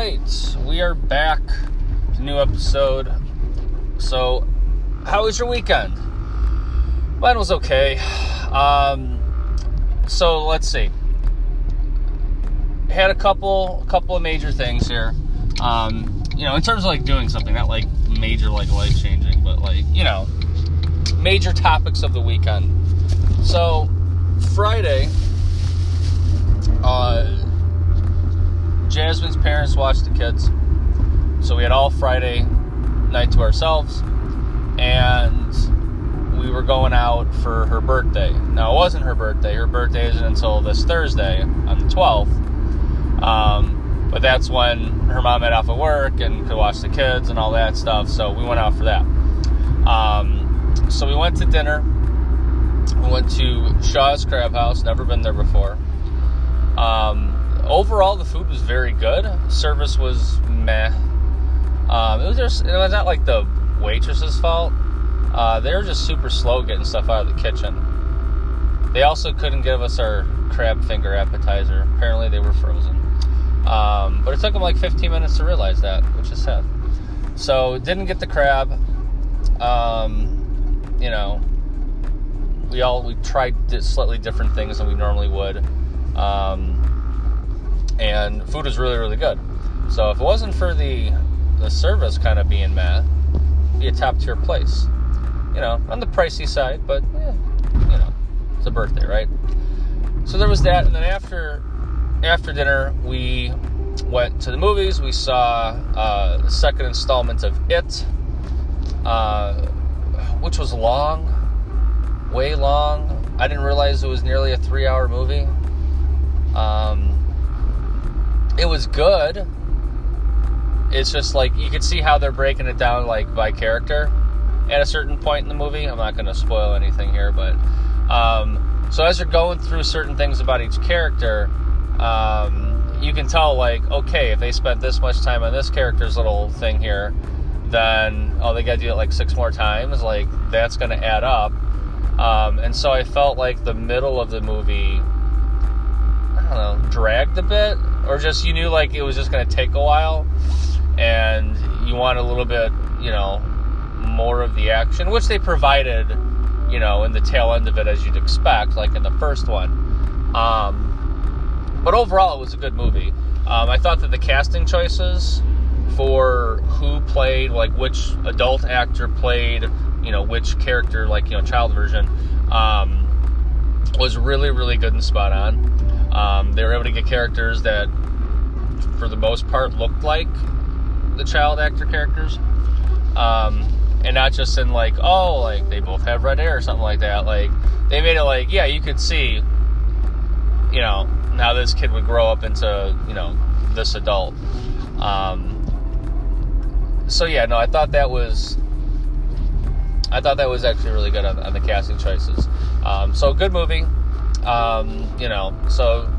right, we are back. New episode. So, how was your weekend? Mine was okay. Um, so let's see. Had a couple, a couple of major things here. Um, you know, in terms of like doing something, not like major, like life changing, but like you know, major topics of the weekend. So, Friday, uh, Jasmine's parents watched the kids, so we had all Friday night to ourselves, and we were going out for her birthday. Now, it wasn't her birthday. Her birthday isn't until this Thursday on the 12th. Um, but that's when her mom had off of work and could watch the kids and all that stuff. So we went out for that. Um, so we went to dinner. We went to Shaw's Crab House. Never been there before. Um, overall, the food was very good. Service was meh. Um, it was just it was not like the waitress's fault. Uh, they were just super slow getting stuff out of the kitchen. They also couldn't give us our crab finger appetizer. Apparently, they were frozen. Um, but it took them like 15 minutes to realize that, which is sad. So didn't get the crab. Um, you know, we all we tried slightly different things than we normally would. Um, and food was really really good. So if it wasn't for the the service kind of being meh, be a top tier place. You know, on the pricey side, but yeah, you know, it's a birthday, right? So there was that, and then after after dinner we went to the movies. We saw uh, the second installment of It, uh, which was long, way long. I didn't realize it was nearly a three-hour movie. Um, it was good. It's just like you could see how they're breaking it down like by character at a certain point in the movie. I'm not going to spoil anything here, but um, so as you're going through certain things about each character, um, you can tell like okay, if they spent this much time on this character's little thing here, then oh they got to do it like six more times. Like that's going to add up. Um, and so I felt like the middle of the movie, I don't know, dragged a bit or just you knew like it was just going to take a while and you want a little bit, you know, more of the action, which they provided, you know, in the tail end of it as you'd expect, like in the first one. Um, but overall, it was a good movie. Um, I thought that the casting choices for who played, like which adult actor played, you know, which character, like, you know, child version, um, was really, really good and spot on. Um, they were able to get characters that, for the most part, looked like the child actor characters, um, and not just in like, oh, like they both have red hair or something like that. Like they made it like, yeah, you could see, you know, how this kid would grow up into, you know, this adult. Um, so yeah, no, I thought that was I thought that was actually really good on, on the casting choices. Um, so good movie. Um, you know, so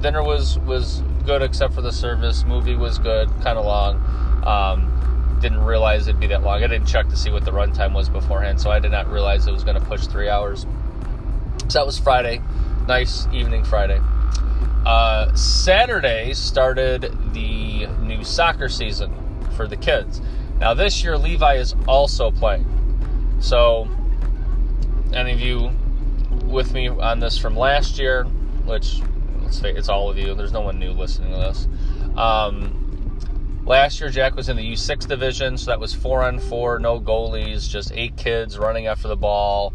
dinner was was good except for the service. Movie was good, kind of long. Um, didn't realize it'd be that long. I didn't check to see what the runtime was beforehand, so I did not realize it was going to push three hours. So that was Friday. Nice evening Friday. Uh, Saturday started the new soccer season for the kids. Now this year Levi is also playing. So any of you with me on this from last year, which let's face it's all of you. There's no one new listening to this. Um, last year, Jack was in the U6 division, so that was four on four, no goalies, just eight kids running after the ball,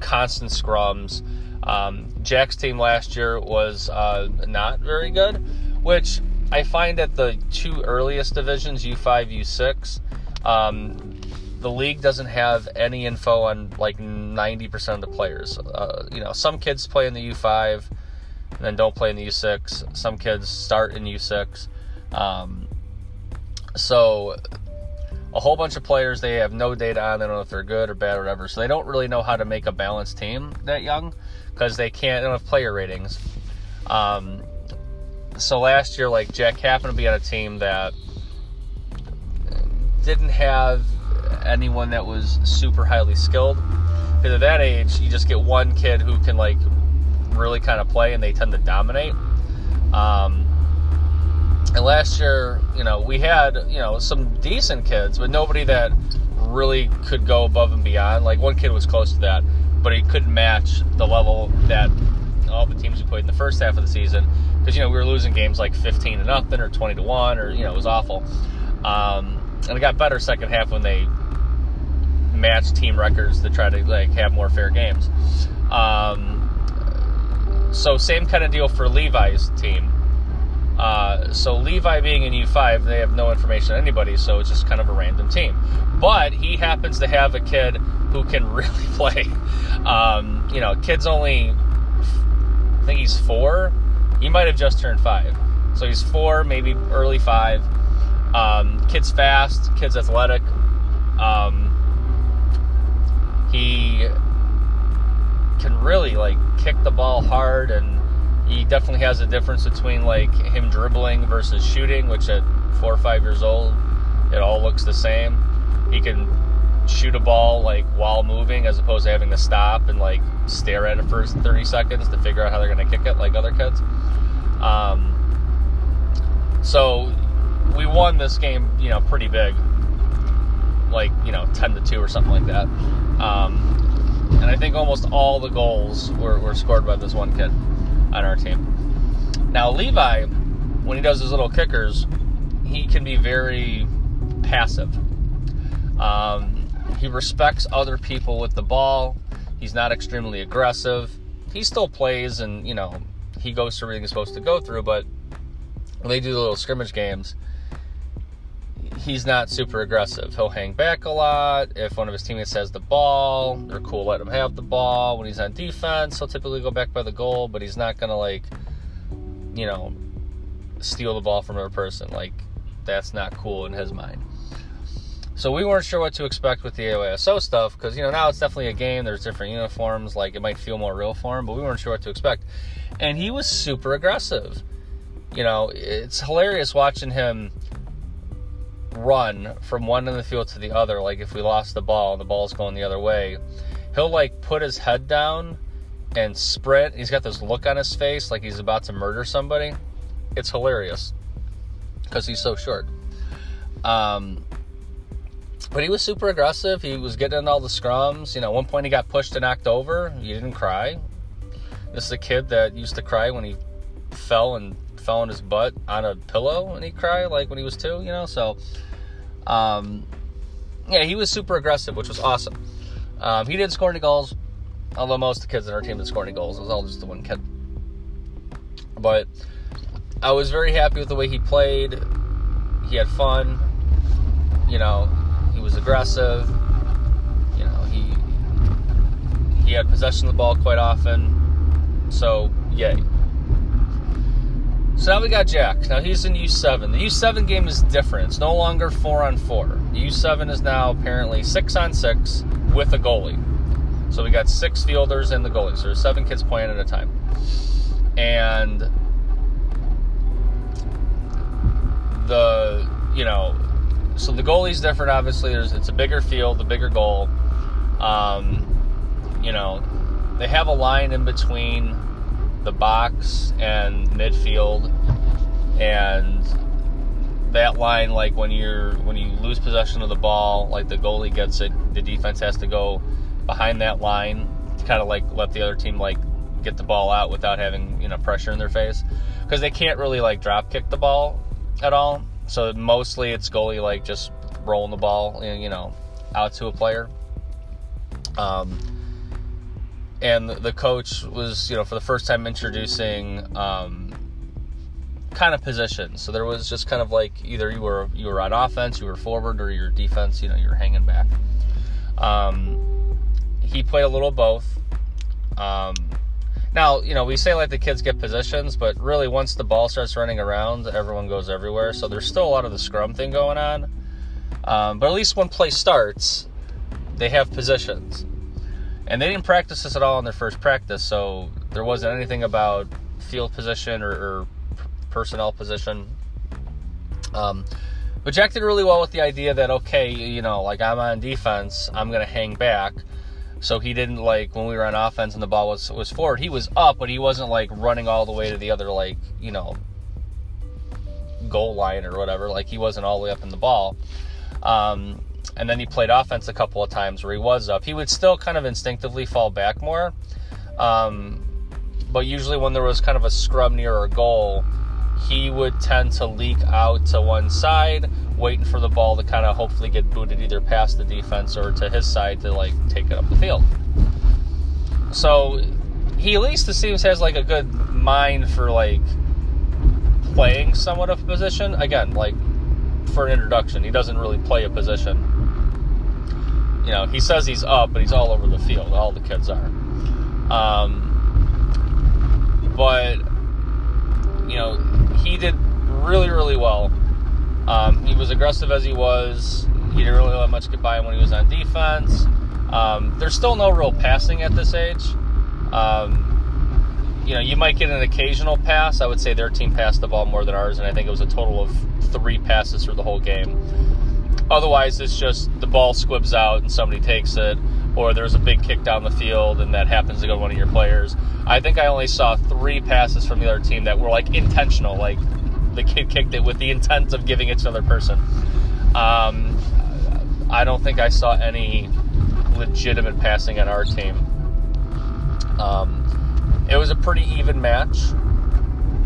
constant scrums. Um, Jack's team last year was uh, not very good, which I find at the two earliest divisions, U5, U6, um, the league doesn't have any info on like 90% of the players. Uh, you know, some kids play in the U5 and then don't play in the U6. Some kids start in U6. Um, so a whole bunch of players they have no data on. They don't know if they're good or bad or whatever. So they don't really know how to make a balanced team that young because they can't. They don't have player ratings. Um, so last year, like Jack happened to be on a team that didn't have anyone that was super highly skilled. Because at that age, you just get one kid who can like really kind of play, and they tend to dominate. Um, And last year, you know, we had, you know, some decent kids, but nobody that really could go above and beyond. Like one kid was close to that, but he couldn't match the level that all the teams we played in the first half of the season because you know we were losing games like 15 to nothing or 20 to one or you know it was awful. Um, and it got better second half when they matched team records to try to like have more fair games. Um, so same kind of deal for Levi's team. Uh, so Levi being in U5, they have no information on anybody, so it's just kind of a random team. But he happens to have a kid who can really play. Um, you know, kid's only, I think he's four. He might have just turned five. So he's four, maybe early five. Um, kid's fast, kid's athletic. Um, he can really like kick the ball hard and he definitely has a difference between like him dribbling versus shooting, which at four or five years old, it all looks the same. He can shoot a ball like while moving as opposed to having to stop and like stare at it for 30 seconds to figure out how they're going to kick it like other kids. Um, so we won this game, you know, pretty big, like you know, 10 to two or something like that. Um, and I think almost all the goals were, were scored by this one kid on our team. Now, Levi, when he does his little kickers, he can be very passive. Um, he respects other people with the ball. He's not extremely aggressive. He still plays and, you know, he goes through everything he's supposed to go through, but when they do the little scrimmage games, he's not super aggressive. He'll hang back a lot. If one of his teammates has the ball, they're cool, let him have the ball. When he's on defense, he'll typically go back by the goal, but he's not going to, like, you know, steal the ball from another person. Like, that's not cool in his mind. So we weren't sure what to expect with the AYSO stuff because, you know, now it's definitely a game. There's different uniforms. Like, it might feel more real for him, but we weren't sure what to expect. And he was super aggressive. You know, it's hilarious watching him run from one end of the field to the other, like if we lost the ball and the ball's going the other way, he'll like put his head down and sprint. He's got this look on his face like he's about to murder somebody. It's hilarious because he's so short. Um, but he was super aggressive. He was getting in all the scrums. You know, at one point he got pushed and knocked over. He didn't cry. This is a kid that used to cry when he fell and fell on his butt on a pillow and he cried like when he was two, you know. So um, yeah, he was super aggressive, which was awesome. Um, he didn't score any goals, although most of the kids in our team didn't score any goals. It was all just the one kid. But I was very happy with the way he played. He had fun. You know, he was aggressive. You know, he he had possession of the ball quite often. So, yay. So now we got Jack. Now he's in U7. The U7 game is different. It's no longer four on four. The U7 is now apparently six on six with a goalie. So we got six fielders and the goalie. So there's seven kids playing at a time. And the you know, so the goalie's different. Obviously, there's it's a bigger field, the bigger goal. Um, you know, they have a line in between the box and midfield and that line like when you're when you lose possession of the ball like the goalie gets it the defense has to go behind that line to kind of like let the other team like get the ball out without having you know pressure in their face. Because they can't really like drop kick the ball at all. So mostly it's goalie like just rolling the ball you know out to a player. Um, and the coach was, you know, for the first time introducing um, kind of positions. So there was just kind of like either you were you were on offense, you were forward, or your defense, you know, you're hanging back. Um, he played a little both. Um, now, you know, we say like the kids get positions, but really once the ball starts running around, everyone goes everywhere. So there's still a lot of the scrum thing going on. Um, but at least when play starts, they have positions. And they didn't practice this at all in their first practice, so there wasn't anything about field position or, or personnel position. Um, but Jack did really well with the idea that, okay, you know, like I'm on defense, I'm to hang back. So he didn't like when we were on offense and the ball was was forward. He was up, but he wasn't like running all the way to the other like you know goal line or whatever. Like he wasn't all the way up in the ball. Um, and then he played offense a couple of times where he was up. He would still kind of instinctively fall back more. Um, but usually when there was kind of a scrub near a goal, he would tend to leak out to one side, waiting for the ball to kind of hopefully get booted either past the defense or to his side to like take it up the field. So he at least it seems has like a good mind for like playing somewhat of a position. Again, like for an introduction, he doesn't really play a position. You know, he says he's up, but he's all over the field. All the kids are. Um, but you know, he did really, really well. Um, he was aggressive as he was. He didn't really let much get by him when he was on defense. Um, there's still no real passing at this age. Um, you know, you might get an occasional pass. I would say their team passed the ball more than ours, and I think it was a total of three passes for the whole game. Otherwise, it's just the ball squibs out and somebody takes it, or there's a big kick down the field and that happens to go to one of your players. I think I only saw three passes from the other team that were like intentional, like the kid kicked it with the intent of giving it to another person. Um, I don't think I saw any legitimate passing on our team. Um, it was a pretty even match,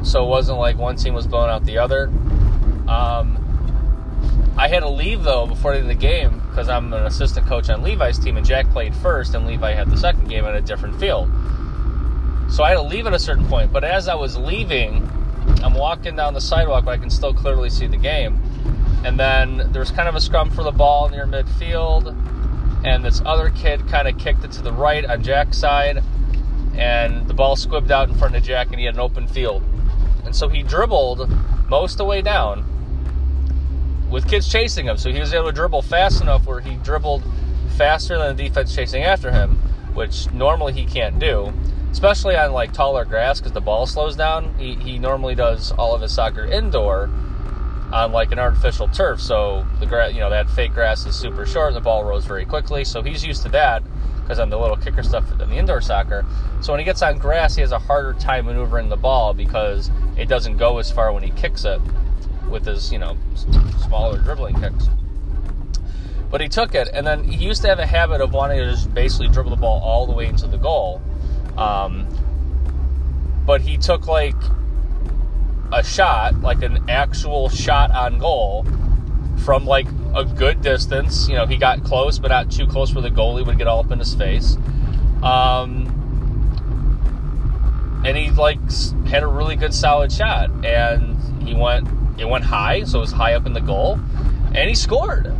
so it wasn't like one team was blowing out the other. Um, I had to leave though before the game because I'm an assistant coach on Levi's team, and Jack played first, and Levi had the second game at a different field. So I had to leave at a certain point. But as I was leaving, I'm walking down the sidewalk, but I can still clearly see the game. And then there's kind of a scrum for the ball near midfield, and this other kid kind of kicked it to the right on Jack's side, and the ball squibbed out in front of Jack, and he had an open field. And so he dribbled most of the way down with kids chasing him. So he was able to dribble fast enough where he dribbled faster than the defense chasing after him, which normally he can't do, especially on like taller grass because the ball slows down. He, he normally does all of his soccer indoor on like an artificial turf. So the grass, you know, that fake grass is super short and the ball rolls very quickly. So he's used to that because on the little kicker stuff in the indoor soccer. So when he gets on grass, he has a harder time maneuvering the ball because it doesn't go as far when he kicks it with his, you know, smaller dribbling kicks. But he took it, and then he used to have a habit of wanting to just basically dribble the ball all the way into the goal. Um, but he took like a shot, like an actual shot on goal, from like a good distance. You know, he got close, but not too close where the goalie would get all up in his face. Um, and he like had a really good solid shot, and he went it went high, so it was high up in the goal, and he scored.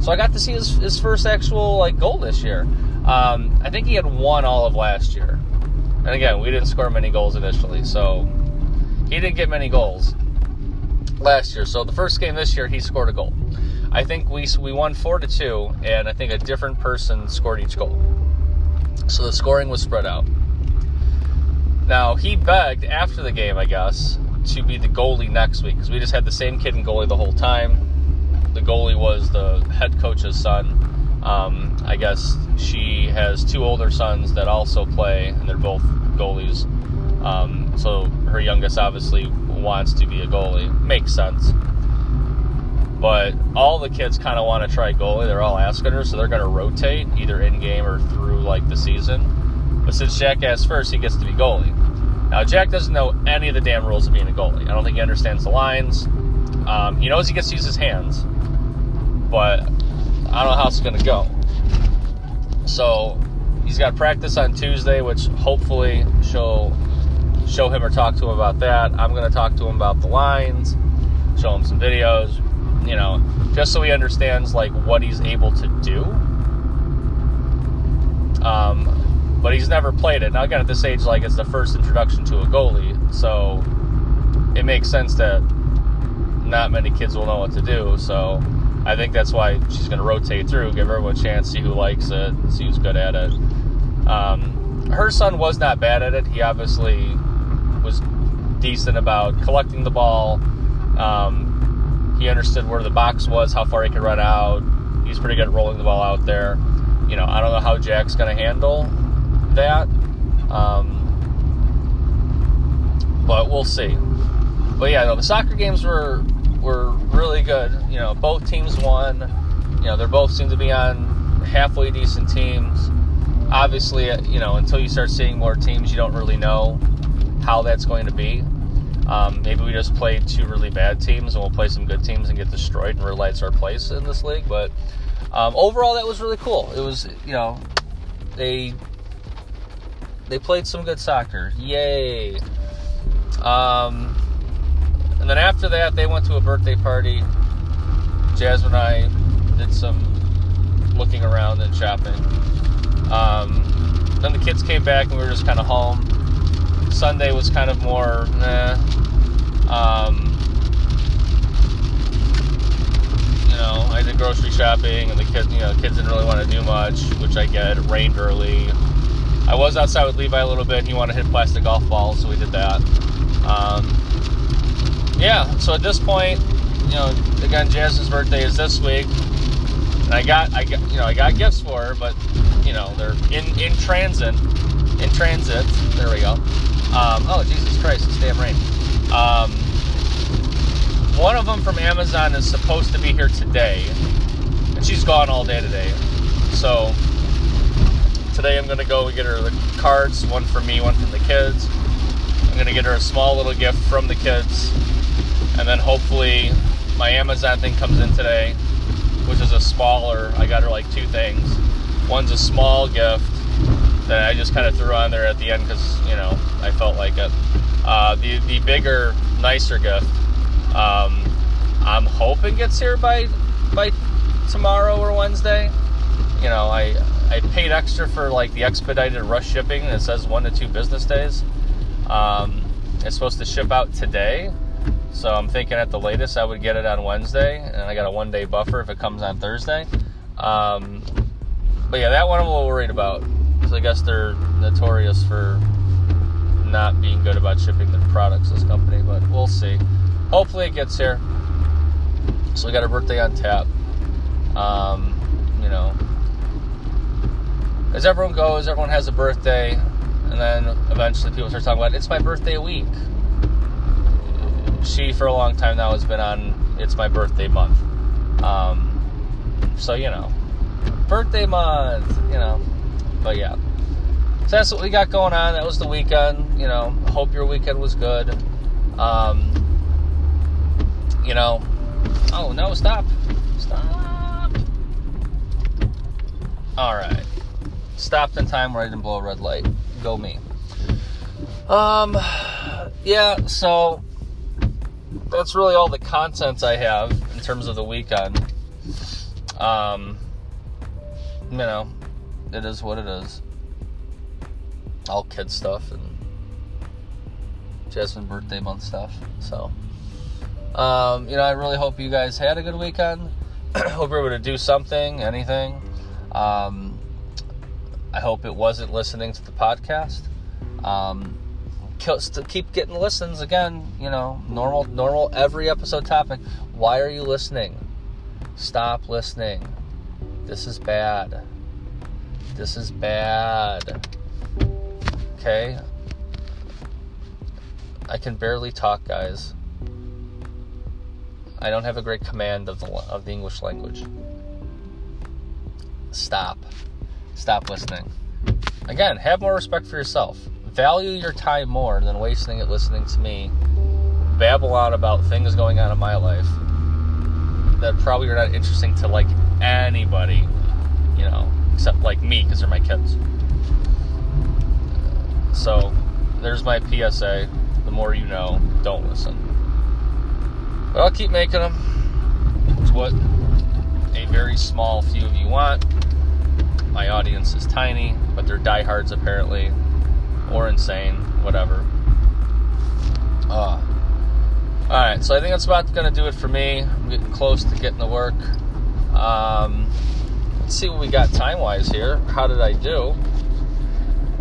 So I got to see his, his first actual like goal this year. Um, I think he had one all of last year, and again, we didn't score many goals initially, so he didn't get many goals last year. So the first game this year, he scored a goal. I think we we won four to two, and I think a different person scored each goal. So the scoring was spread out. Now he begged after the game, I guess, to be the goalie next week because we just had the same kid in goalie the whole time. The goalie was the head coach's son. Um, I guess she has two older sons that also play, and they're both goalies. Um, so her youngest obviously wants to be a goalie. Makes sense. But all the kids kind of want to try goalie. They're all asking her, so they're going to rotate either in game or through like the season. But since Jack asked first, he gets to be goalie. Now, Jack doesn't know any of the damn rules of being a goalie. I don't think he understands the lines. Um, he knows he gets to use his hands, but I don't know how it's going to go. So he's got practice on Tuesday, which hopefully she'll show him or talk to him about that. I'm going to talk to him about the lines, show him some videos, you know, just so he understands like what he's able to do. Um, but he's never played it. Now, again, at this age, like it's the first introduction to a goalie, so it makes sense that not many kids will know what to do. So I think that's why she's going to rotate through, give everyone a chance, see who likes it, see who's good at it. Um, her son was not bad at it. He obviously was decent about collecting the ball. Um, he understood where the box was, how far he could run out. He's pretty good at rolling the ball out there. You know, I don't know how Jack's going to handle that. Um, but we'll see. But yeah, no, the soccer games were were really good. You know, both teams won. You know, they're both seem to be on halfway decent teams. Obviously, uh, you know, until you start seeing more teams, you don't really know how that's going to be. Um, maybe we just played two really bad teams and we'll play some good teams and get destroyed and realize our place in this league. But um, overall, that was really cool. It was, you know, they they played some good soccer. Yay! Um, and then after that, they went to a birthday party. Jasmine and I did some looking around and shopping. Um, then the kids came back and we were just kind of home. Sunday was kind of more, nah. Um, you know, I did grocery shopping, and the kids, you know, kids didn't really want to do much, which I get. It rained early. I was outside with Levi a little bit. He wanted to hit plastic golf balls, so we did that. Um, yeah. So at this point, you know, again, Jasmine's birthday is this week, and I got, I got, you know, I got gifts for her, but you know, they're in in transit, in transit. There we go. Um, oh, Jesus Christ, it's damn rain. Um, one of them from Amazon is supposed to be here today, and she's gone all day today. So today I'm going to go get her the cards, one for me, one from the kids. I'm going to get her a small little gift from the kids, and then hopefully my Amazon thing comes in today, which is a smaller. I got her like two things. One's a small gift that I just kind of threw on there at the end because you know I felt like it. Uh, the the bigger, nicer gift, um, I'm hoping gets here by by tomorrow or Wednesday. You know, I I paid extra for like the expedited rush shipping. It says one to two business days. Um, it's supposed to ship out today, so I'm thinking at the latest I would get it on Wednesday, and I got a one day buffer if it comes on Thursday. Um, but yeah, that one I'm a little worried about because I guess they're notorious for not being good about shipping their products. This company, but we'll see. Hopefully, it gets here. So we got a birthday on tap. Um, you know, as everyone goes, everyone has a birthday, and then eventually people start talking about it's my birthday week. She, for a long time now, has been on it's my birthday month. Um, so you know, birthday month, you know. But yeah. So that's what we got going on. That was the weekend. You know, hope your weekend was good. Um, you know, oh no, stop. Stop. All right. Stopped in time where I didn't blow a red light. Go me. Um, yeah, so that's really all the content I have in terms of the weekend. Um, you know, it is what it is. All kid stuff and Jasmine birthday month stuff. So, um, you know, I really hope you guys had a good weekend. hope you were able to do something, anything. Um, I hope it wasn't listening to the podcast. Um, keep getting listens again. You know, normal, normal every episode topic. Why are you listening? Stop listening. This is bad. This is bad. Okay? I can barely talk, guys. I don't have a great command of the of the English language. Stop. Stop listening. Again, have more respect for yourself. Value your time more than wasting it listening to me babble on about things going on in my life that probably are not interesting to like anybody, you know except like me because they're my kids. So there's my PSA. The more you know, don't listen. But I'll keep making them. It's what a very small few of you want. My audience is tiny, but they're diehards apparently, or insane, whatever. Uh, all right, so I think that's about going to do it for me. I'm getting close to getting to work. Um, Let's see what we got time wise here. How did I do?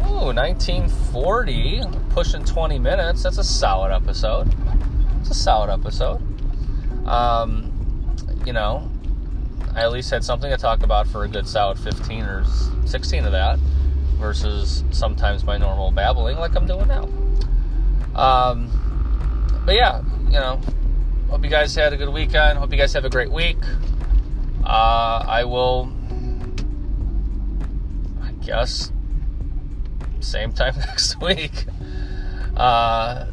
Ooh, 1940, pushing 20 minutes. That's a solid episode. It's a solid episode. Um, you know, I at least had something to talk about for a good solid 15 or 16 of that versus sometimes my normal babbling like I'm doing now. Um, but yeah, you know, Hope you guys had a good weekend. Hope you guys have a great week. Uh, I will, I guess, same time next week. Uh,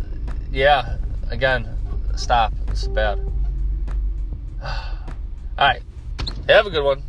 yeah, again, stop. It's bad. All right. Have a good one.